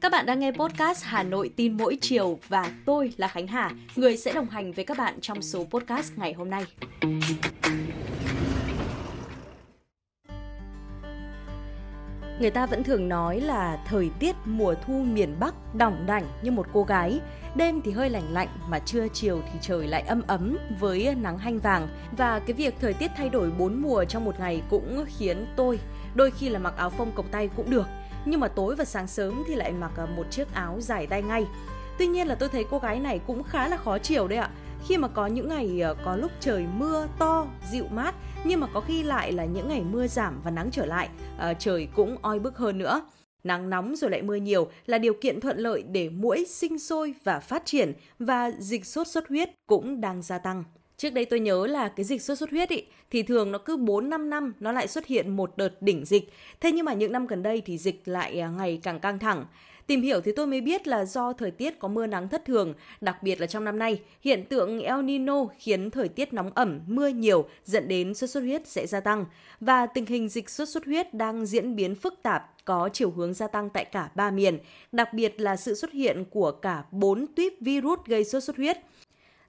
Các bạn đang nghe podcast Hà Nội tin mỗi chiều và tôi là Khánh Hà, người sẽ đồng hành với các bạn trong số podcast ngày hôm nay. Người ta vẫn thường nói là thời tiết mùa thu miền Bắc đỏng đảnh như một cô gái. Đêm thì hơi lạnh lạnh mà trưa chiều thì trời lại âm ấm với nắng hanh vàng. Và cái việc thời tiết thay đổi bốn mùa trong một ngày cũng khiến tôi đôi khi là mặc áo phông cộc tay cũng được. Nhưng mà tối và sáng sớm thì lại mặc à, một chiếc áo dài tay ngay. Tuy nhiên là tôi thấy cô gái này cũng khá là khó chịu đấy ạ khi mà có những ngày ờ, có lúc trời mưa to, dịu mát nhưng mà có khi lại là những ngày mưa giảm và nắng trở lại, à, trời cũng oi bức hơn nữa. Nắng nóng rồi lại mưa nhiều là điều kiện thuận lợi để muỗi sinh sôi và phát triển và dịch sốt xuất huyết cũng đang gia tăng. Trước đây tôi nhớ là cái dịch sốt xuất huyết ý, thì thường nó cứ 4-5 năm nó lại xuất hiện một đợt đỉnh dịch. Thế nhưng mà những năm gần đây thì dịch lại ờ, ngày càng căng thẳng. Tìm hiểu thì tôi mới biết là do thời tiết có mưa nắng thất thường, đặc biệt là trong năm nay, hiện tượng El Nino khiến thời tiết nóng ẩm, mưa nhiều dẫn đến sốt xuất huyết sẽ gia tăng và tình hình dịch sốt xuất huyết đang diễn biến phức tạp có chiều hướng gia tăng tại cả ba miền, đặc biệt là sự xuất hiện của cả bốn tuyếp virus gây sốt xuất huyết.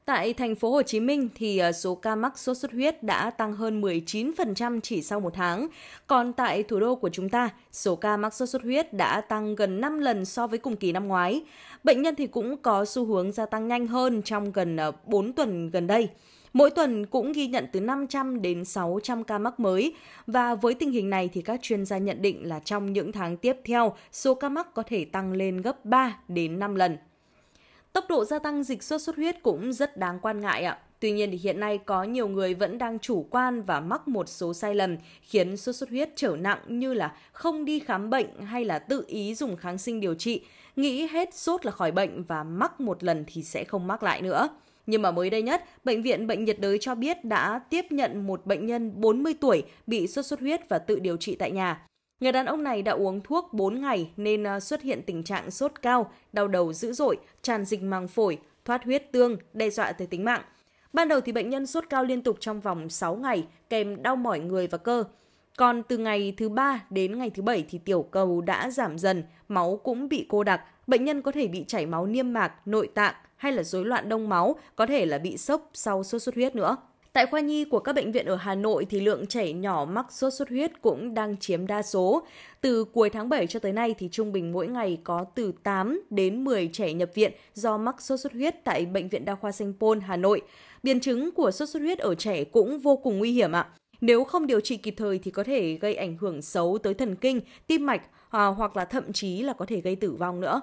Tại thành phố Hồ Chí Minh thì à, số ca mắc sốt xuất huyết đã tăng hơn 19% chỉ sau một tháng. Còn tại thủ đô của chúng ta, số ca mắc sốt xuất huyết đã tăng gần 5 lần so với cùng kỳ năm ngoái. Bệnh nhân thì cũng có xu hướng gia tăng nhanh hơn trong gần à, 4 tuần gần đây. Mỗi tuần cũng ghi nhận từ 500 đến 600 ca mắc mới và với tình hình này thì các chuyên gia nhận định là trong những tháng tiếp theo, số ca mắc có thể tăng lên gấp 3 đến 5 lần. Tốc độ gia tăng dịch sốt xuất huyết cũng rất đáng quan ngại ạ. Tuy nhiên thì hiện nay có nhiều người vẫn đang chủ quan và mắc một số sai lầm khiến sốt xuất huyết trở nặng như là không đi khám bệnh hay là tự ý dùng kháng sinh điều trị, nghĩ hết sốt là khỏi bệnh và mắc một lần thì sẽ không mắc lại nữa. Nhưng mà mới đây nhất, Bệnh viện Bệnh nhiệt đới cho biết đã tiếp nhận một bệnh nhân 40 tuổi bị sốt xuất huyết và tự điều trị tại nhà. Người đàn ông này đã uống thuốc 4 ngày nên ờ, xuất hiện tình trạng sốt cao, đau đầu dữ dội, tràn dịch màng phổi, thoát huyết tương, đe dọa tới tính mạng. Ban đầu thì bệnh nhân sốt cao liên tục trong vòng 6 ngày, kèm đau mỏi người và cơ. Còn từ ngày thứ ba đến ngày thứ bảy thì tiểu cầu đã giảm dần, máu cũng bị cô đặc, bệnh nhân có thể bị chảy máu niêm mạc, nội tạng hay là rối loạn đông máu, có thể là bị sốc sau sốt xuất huyết nữa. Tại khoa nhi của các bệnh viện ở Hà Nội thì lượng trẻ nhỏ mắc sốt xuất huyết cũng đang chiếm đa số. Từ cuối tháng 7 cho tới nay thì trung bình mỗi ngày có từ 8 đến 10 trẻ nhập viện do mắc sốt xuất huyết tại bệnh viện đa khoa Sanh Pôn, Hà Nội. Biến chứng của sốt xuất huyết ở trẻ cũng vô cùng nguy hiểm ạ. Nếu không điều trị kịp thời thì có thể gây ảnh hưởng xấu tới thần kinh, tim mạch à, hoặc là thậm chí là có thể gây tử vong nữa.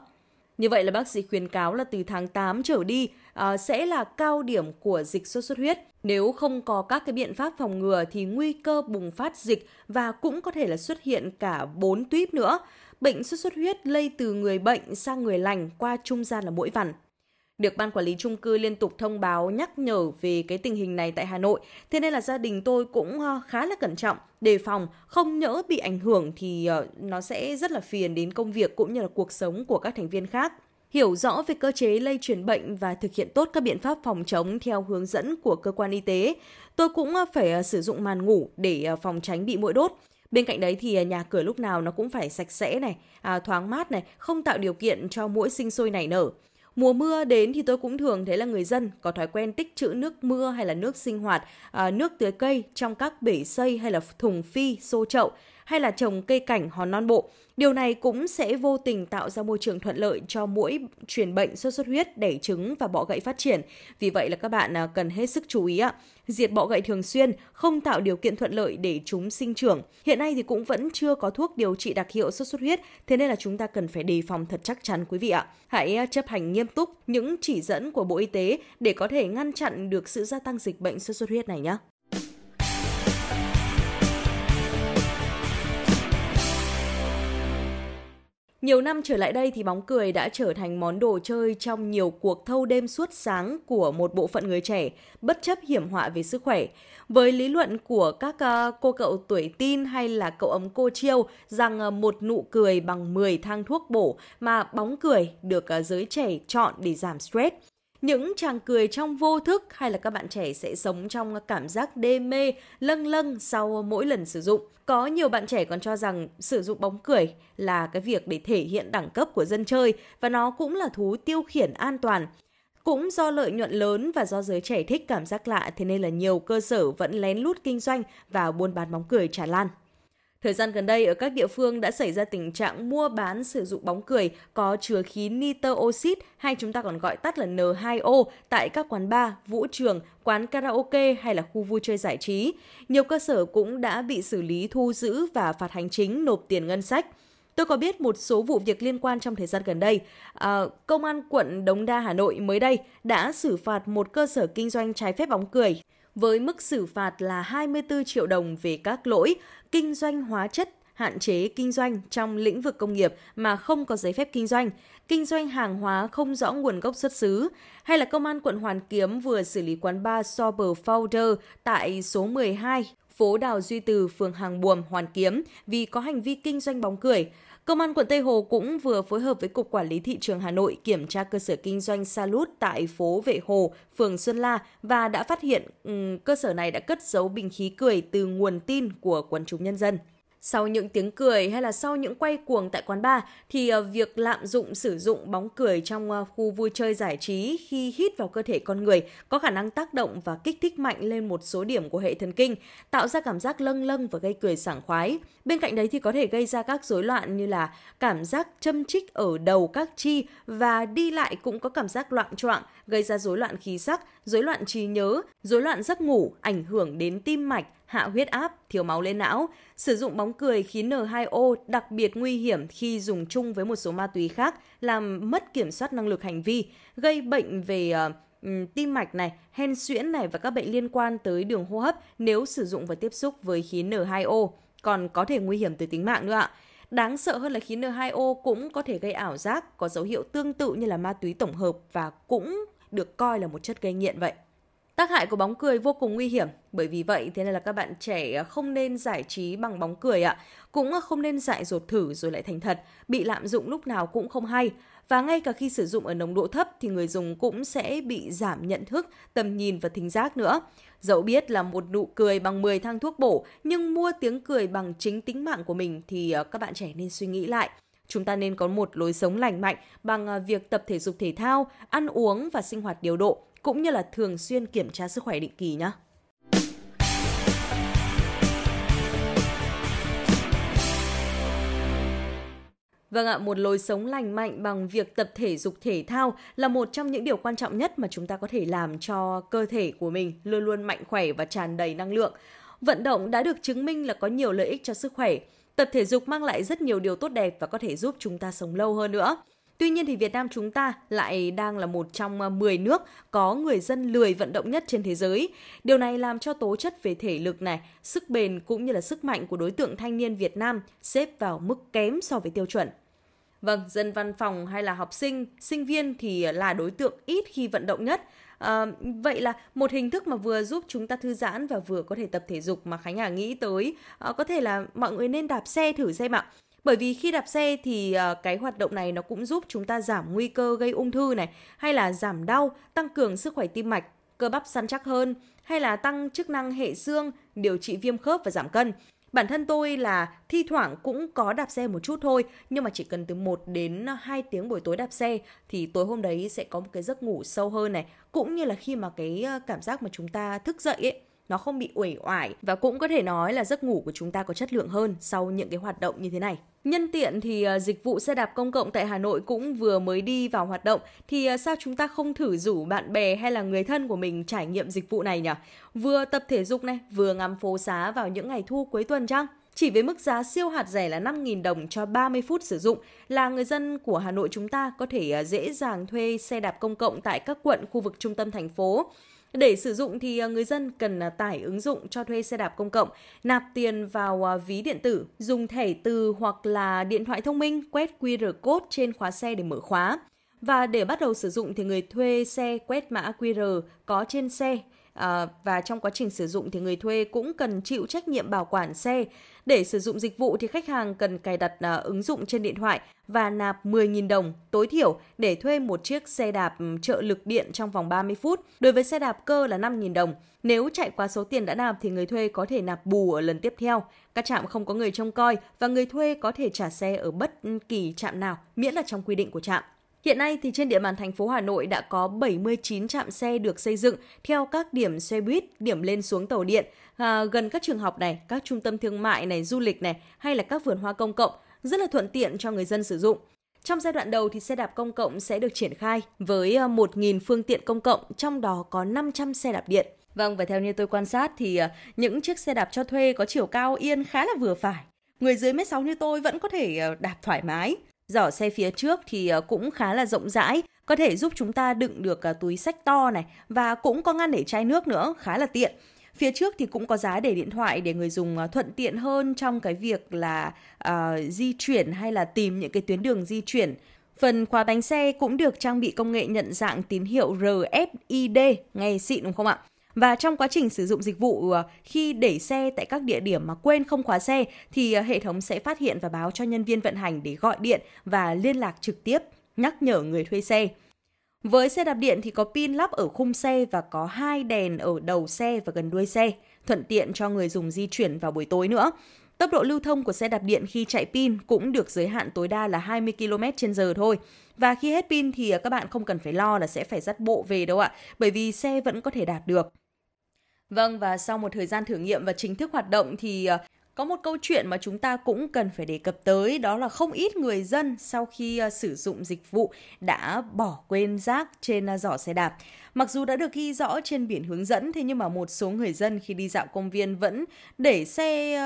Như vậy là bác sĩ khuyến cáo là từ tháng 8 trở đi à, sẽ là cao điểm của dịch sốt xuất huyết. Nếu không có các cái biện pháp phòng ngừa thì nguy cơ bùng phát dịch và cũng có thể là xuất hiện cả 4 tuyếp nữa. Bệnh sốt xuất huyết lây từ người bệnh sang người lành qua trung gian là mũi vằn được ban quản lý chung cư liên tục thông báo nhắc nhở về cái tình hình này tại Hà Nội. Thế nên là gia đình tôi cũng ờ, khá là cẩn trọng, đề phòng, không nhỡ bị ảnh hưởng thì ờ, nó sẽ rất là phiền đến công việc cũng như là cuộc sống của các thành viên khác. Hiểu rõ về cơ chế lây truyền bệnh và thực hiện tốt các biện pháp phòng chống theo hướng dẫn của cơ quan y tế. Tôi cũng ờ, phải sử dụng màn ngủ để phòng tránh bị mũi đốt. Bên cạnh đấy thì nhà cửa lúc nào nó cũng phải sạch sẽ này, à, thoáng mát này, không tạo điều kiện cho mũi sinh sôi nảy nở. Mùa mưa đến thì tôi cũng thường thấy là người dân có thói quen tích trữ nước mưa hay là nước sinh hoạt, à, nước tưới cây trong các bể xây hay là thùng phi, xô chậu hay là trồng cây cảnh hòn non bộ. Điều này cũng sẽ vô tình tạo ra môi trường thuận lợi cho mũi truyền bệnh sốt xuất huyết, đẻ trứng và bọ gậy phát triển. Vì vậy là các bạn à, cần hết sức chú ý ạ. Diệt bọ gậy thường xuyên, không tạo điều kiện thuận lợi để chúng sinh trưởng. Hiện nay thì cũng vẫn chưa có thuốc điều trị đặc hiệu sốt xuất huyết, thế nên là chúng ta cần phải đề phòng thật chắc chắn quý vị ạ. Hãy à, chấp hành nghiêm túc những chỉ dẫn của Bộ Y tế để có thể ngăn chặn được sự gia tăng dịch bệnh sốt xuất huyết này nhé. Nhiều năm trở lại đây thì bóng cười đã trở thành món đồ chơi trong nhiều cuộc thâu đêm suốt sáng của một bộ phận người trẻ, bất chấp hiểm họa về sức khỏe. Với lý luận của các ờ, cô cậu tuổi tin hay là cậu ấm cô chiêu rằng ờ, một nụ cười bằng 10 thang thuốc bổ mà bóng cười được ờ, giới trẻ chọn để giảm stress những chàng cười trong vô thức hay là các bạn trẻ sẽ sống trong cảm giác đê mê, lâng lâng sau mỗi lần sử dụng. Có nhiều bạn trẻ còn cho rằng sử dụng bóng cười là cái việc để thể hiện đẳng cấp của dân chơi và nó cũng là thú tiêu khiển an toàn. Cũng do lợi nhuận lớn và do giới trẻ thích cảm giác lạ thế nên là nhiều cơ sở vẫn lén lút kinh doanh và buôn bán bóng cười tràn lan. Thời gian gần đây, ở các địa phương đã xảy ra tình trạng mua bán sử dụng bóng cười có chứa khí nitơ oxit hay chúng ta còn gọi tắt là N2O tại các quán bar, vũ trường, quán karaoke hay là khu vui chơi giải trí. Nhiều cơ sở cũng đã bị xử lý thu giữ và phạt hành chính nộp tiền ngân sách. Tôi có biết một số vụ việc liên quan trong thời gian gần đây. À, Công an quận Đống Đa Hà Nội mới đây đã xử phạt một cơ sở kinh doanh trái phép bóng cười với mức xử phạt là 24 triệu đồng về các lỗi kinh doanh hóa chất, hạn chế kinh doanh trong lĩnh vực công nghiệp mà không có giấy phép kinh doanh, kinh doanh hàng hóa không rõ nguồn gốc xuất xứ, hay là công an quận Hoàn Kiếm vừa xử lý quán bar Sober Founder tại số 12 phố Đào Duy Từ, phường Hàng Buồm, Hoàn Kiếm vì có hành vi kinh doanh bóng cười. Công an quận Tây Hồ cũng vừa phối hợp với Cục Quản lý Thị trường Hà Nội kiểm tra cơ sở kinh doanh Salut tại phố Vệ Hồ, phường Xuân La và đã phát hiện um, cơ sở này đã cất giấu bình khí cười từ nguồn tin của quần chúng nhân dân. Sau những tiếng cười hay là sau những quay cuồng tại quán bar thì ờ, việc lạm dụng sử dụng bóng cười trong ờ, khu vui chơi giải trí khi hít vào cơ thể con người có khả năng tác động và kích thích mạnh lên một số điểm của hệ thần kinh, tạo ra cảm giác lâng lâng và gây cười sảng khoái. Bên cạnh đấy thì có thể gây ra các rối loạn như là cảm giác châm chích ở đầu các chi và đi lại cũng có cảm giác loạn choạng, gây ra rối loạn khí sắc, rối loạn trí nhớ, rối loạn giấc ngủ, ảnh hưởng đến tim mạch, hạ huyết áp, thiếu máu lên não. Sử dụng bóng cười khí N2O đặc biệt nguy hiểm khi dùng chung với một số ma túy khác, làm mất kiểm soát năng lực hành vi, gây bệnh về uh, tim mạch này, hen suyễn này và các bệnh liên quan tới đường hô hấp nếu sử dụng và tiếp xúc với khí N2O, còn có thể nguy hiểm tới tính mạng nữa ạ. Đáng sợ hơn là khí N2O cũng có thể gây ảo giác, có dấu hiệu tương tự như là ma túy tổng hợp và cũng được coi là một chất gây nghiện vậy. Tác hại của bóng cười vô cùng nguy hiểm, bởi vì vậy thế nên là các bạn trẻ à, không nên giải trí bằng bóng cười ạ. Cũng à, không nên dại dột thử rồi lại thành thật, bị lạm dụng lúc nào cũng không hay. Và ngay cả khi sử dụng ở nồng độ thấp thì người dùng cũng sẽ bị giảm nhận thức, tầm nhìn và thính giác nữa. Dẫu biết là một nụ cười bằng 10 thang thuốc bổ, nhưng mua tiếng cười bằng chính tính mạng của mình thì à, các bạn trẻ nên suy nghĩ lại. Chúng ta nên có một lối sống lành mạnh bằng việc tập thể dục thể thao, ăn uống và sinh hoạt điều độ cũng như là thường xuyên kiểm tra sức khỏe định kỳ nhé. Vâng ạ, một lối sống lành mạnh bằng việc tập thể dục thể thao là một trong những điều quan trọng nhất mà chúng ta có thể làm cho cơ thể của mình luôn luôn mạnh khỏe và tràn đầy năng lượng. Vận động đã được chứng minh là có nhiều lợi ích cho sức khỏe. Tập thể dục mang lại rất nhiều điều tốt đẹp và có thể giúp chúng ta sống lâu hơn nữa. Tuy nhiên thì Việt Nam chúng ta lại đang là một trong ờ, 10 nước có người dân lười vận động nhất trên thế giới. Điều này làm cho tố chất về thể lực này, sức bền cũng như là sức mạnh của đối tượng thanh niên Việt Nam xếp vào mức kém so với tiêu chuẩn. Vâng, dân văn phòng hay là học sinh, sinh viên thì là đối tượng ít khi vận động nhất. À, vậy là một hình thức mà vừa giúp chúng ta thư giãn và vừa có thể tập thể dục mà Khánh Hà nghĩ tới à, có thể là mọi người nên đạp xe thử xem ạ. Bởi vì khi đạp xe thì ờ, cái hoạt động này nó cũng giúp chúng ta giảm nguy cơ gây ung thư này, hay là giảm đau, tăng cường sức khỏe tim mạch, cơ bắp săn chắc hơn, hay là tăng chức năng hệ xương, điều trị viêm khớp và giảm cân. Bản thân tôi là thi thoảng cũng có đạp xe một chút thôi, nhưng mà chỉ cần từ 1 đến 2 tiếng buổi tối đạp xe thì tối hôm đấy sẽ có một cái giấc ngủ sâu hơn này, cũng như là khi mà cái ờ, cảm giác mà chúng ta thức dậy ấy nó không bị uể oải và cũng có thể nói là giấc ngủ của chúng ta có chất lượng hơn sau những cái hoạt động như thế này. Nhân tiện thì à, dịch vụ xe đạp công cộng tại Hà Nội cũng vừa mới đi vào hoạt động thì à, sao chúng ta không thử rủ bạn bè hay là người thân của mình trải nghiệm dịch vụ này nhỉ? Vừa tập thể dục này, vừa ngắm phố xá vào những ngày thu cuối tuần chăng? Chỉ với mức giá siêu hạt rẻ là 5.000 đồng cho 30 phút sử dụng là người dân của Hà Nội chúng ta có thể à, dễ dàng thuê xe đạp công cộng tại các quận khu vực trung tâm thành phố để sử dụng thì à, người dân cần à, tải ứng dụng cho thuê xe đạp công cộng, nạp tiền vào à, ví điện tử, dùng thẻ từ hoặc là điện thoại thông minh quét QR code trên khóa xe để mở khóa. Và để bắt đầu sử dụng thì người thuê xe quét mã QR có trên xe à, và trong quá trình sử dụng thì người thuê cũng cần chịu trách nhiệm bảo quản xe. Để sử dụng dịch vụ thì khách hàng cần cài đặt à, ứng dụng trên điện thoại và nạp 10.000 đồng tối thiểu để thuê một chiếc xe đạp trợ lực điện trong vòng 30 phút. Đối với xe đạp cơ là 5.000 đồng. Nếu chạy qua số tiền đã nạp thì người thuê có thể nạp bù ở lần tiếp theo. Các trạm không có người trông coi và người thuê có thể trả xe ở bất kỳ trạm nào miễn là trong quy định của trạm. Hiện nay thì trên địa bàn thành phố Hà Nội đã có 79 trạm xe được xây dựng theo các điểm xe buýt, điểm lên xuống tàu điện à, gần các trường học này, các trung tâm thương mại này, du lịch này hay là các vườn hoa công cộng, rất là thuận tiện cho người dân sử dụng. Trong giai đoạn đầu thì xe đạp công cộng sẽ được triển khai với à, 1.000 phương tiện công cộng, trong đó có 500 xe đạp điện. Vâng, và theo như tôi quan sát thì à, những chiếc xe đạp cho thuê có chiều cao yên khá là vừa phải. Người dưới mét 6 như tôi vẫn có thể à, đạp thoải mái. Giỏ xe phía trước thì ờ, cũng khá là rộng rãi, có thể giúp chúng ta đựng được ờ, túi sách to này và cũng có ngăn để chai nước nữa, khá là tiện. Phía trước thì cũng có giá để điện thoại để người dùng ờ, thuận tiện hơn trong cái việc là uh, di chuyển hay là tìm những cái tuyến đường di chuyển. Phần khóa bánh xe cũng được trang bị công nghệ nhận dạng tín hiệu RFID, nghe xịn đúng không ạ? Và trong quá trình sử dụng dịch vụ ờ, khi để xe tại các địa điểm mà quên không khóa xe thì ờ, hệ thống sẽ phát hiện và báo cho nhân viên vận hành để gọi điện và liên lạc trực tiếp, nhắc nhở người thuê xe. Với xe đạp điện thì có pin lắp ở khung xe và có hai đèn ở đầu xe và gần đuôi xe, thuận tiện cho người dùng di chuyển vào buổi tối nữa. Tốc độ lưu thông của xe đạp điện khi chạy pin cũng được giới hạn tối đa là 20 km h thôi. Và khi hết pin thì ờ, các bạn không cần phải lo là sẽ phải dắt bộ về đâu ạ, bởi vì xe vẫn có thể đạt được. Vâng và sau một thời gian thử nghiệm và chính thức hoạt động thì ờ, có một câu chuyện mà chúng ta cũng cần phải đề cập tới, đó là không ít người dân sau khi ờ, sử dụng dịch vụ đã bỏ quên rác trên ờ, giỏ xe đạp. Mặc dù đã được ghi rõ trên biển hướng dẫn, thế nhưng mà một số người dân khi đi dạo công viên vẫn để xe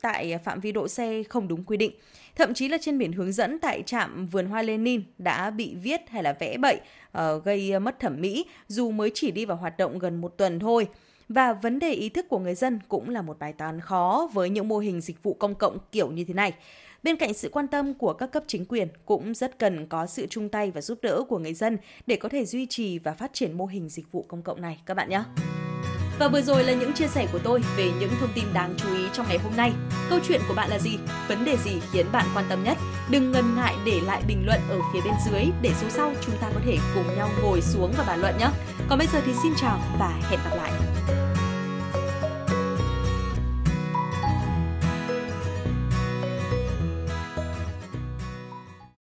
tại phạm vi độ xe không đúng quy định. Thậm chí là trên biển hướng dẫn tại trạm vườn hoa Lenin đã bị viết hay là vẽ bậy gây mất thẩm mỹ, dù mới chỉ đi vào hoạt động gần một tuần thôi. Và vấn đề ý thức của người dân cũng là một bài toán khó với những mô hình dịch vụ công cộng kiểu như thế này. Bên cạnh sự quan tâm của các cấp chính quyền, cũng rất cần có sự chung tay và giúp đỡ của người dân để có thể duy trì và phát triển mô hình dịch vụ công cộng này các bạn nhé. Và vừa rồi là những chia sẻ của tôi về những thông tin đáng chú ý trong ngày hôm nay. Câu chuyện của bạn là gì? Vấn đề gì khiến bạn quan tâm nhất? Đừng ngần ngại để lại bình luận ở phía bên dưới để số sau chúng ta có thể cùng nhau ngồi xuống và bàn luận nhé. Còn bây giờ thì xin chào và hẹn gặp lại.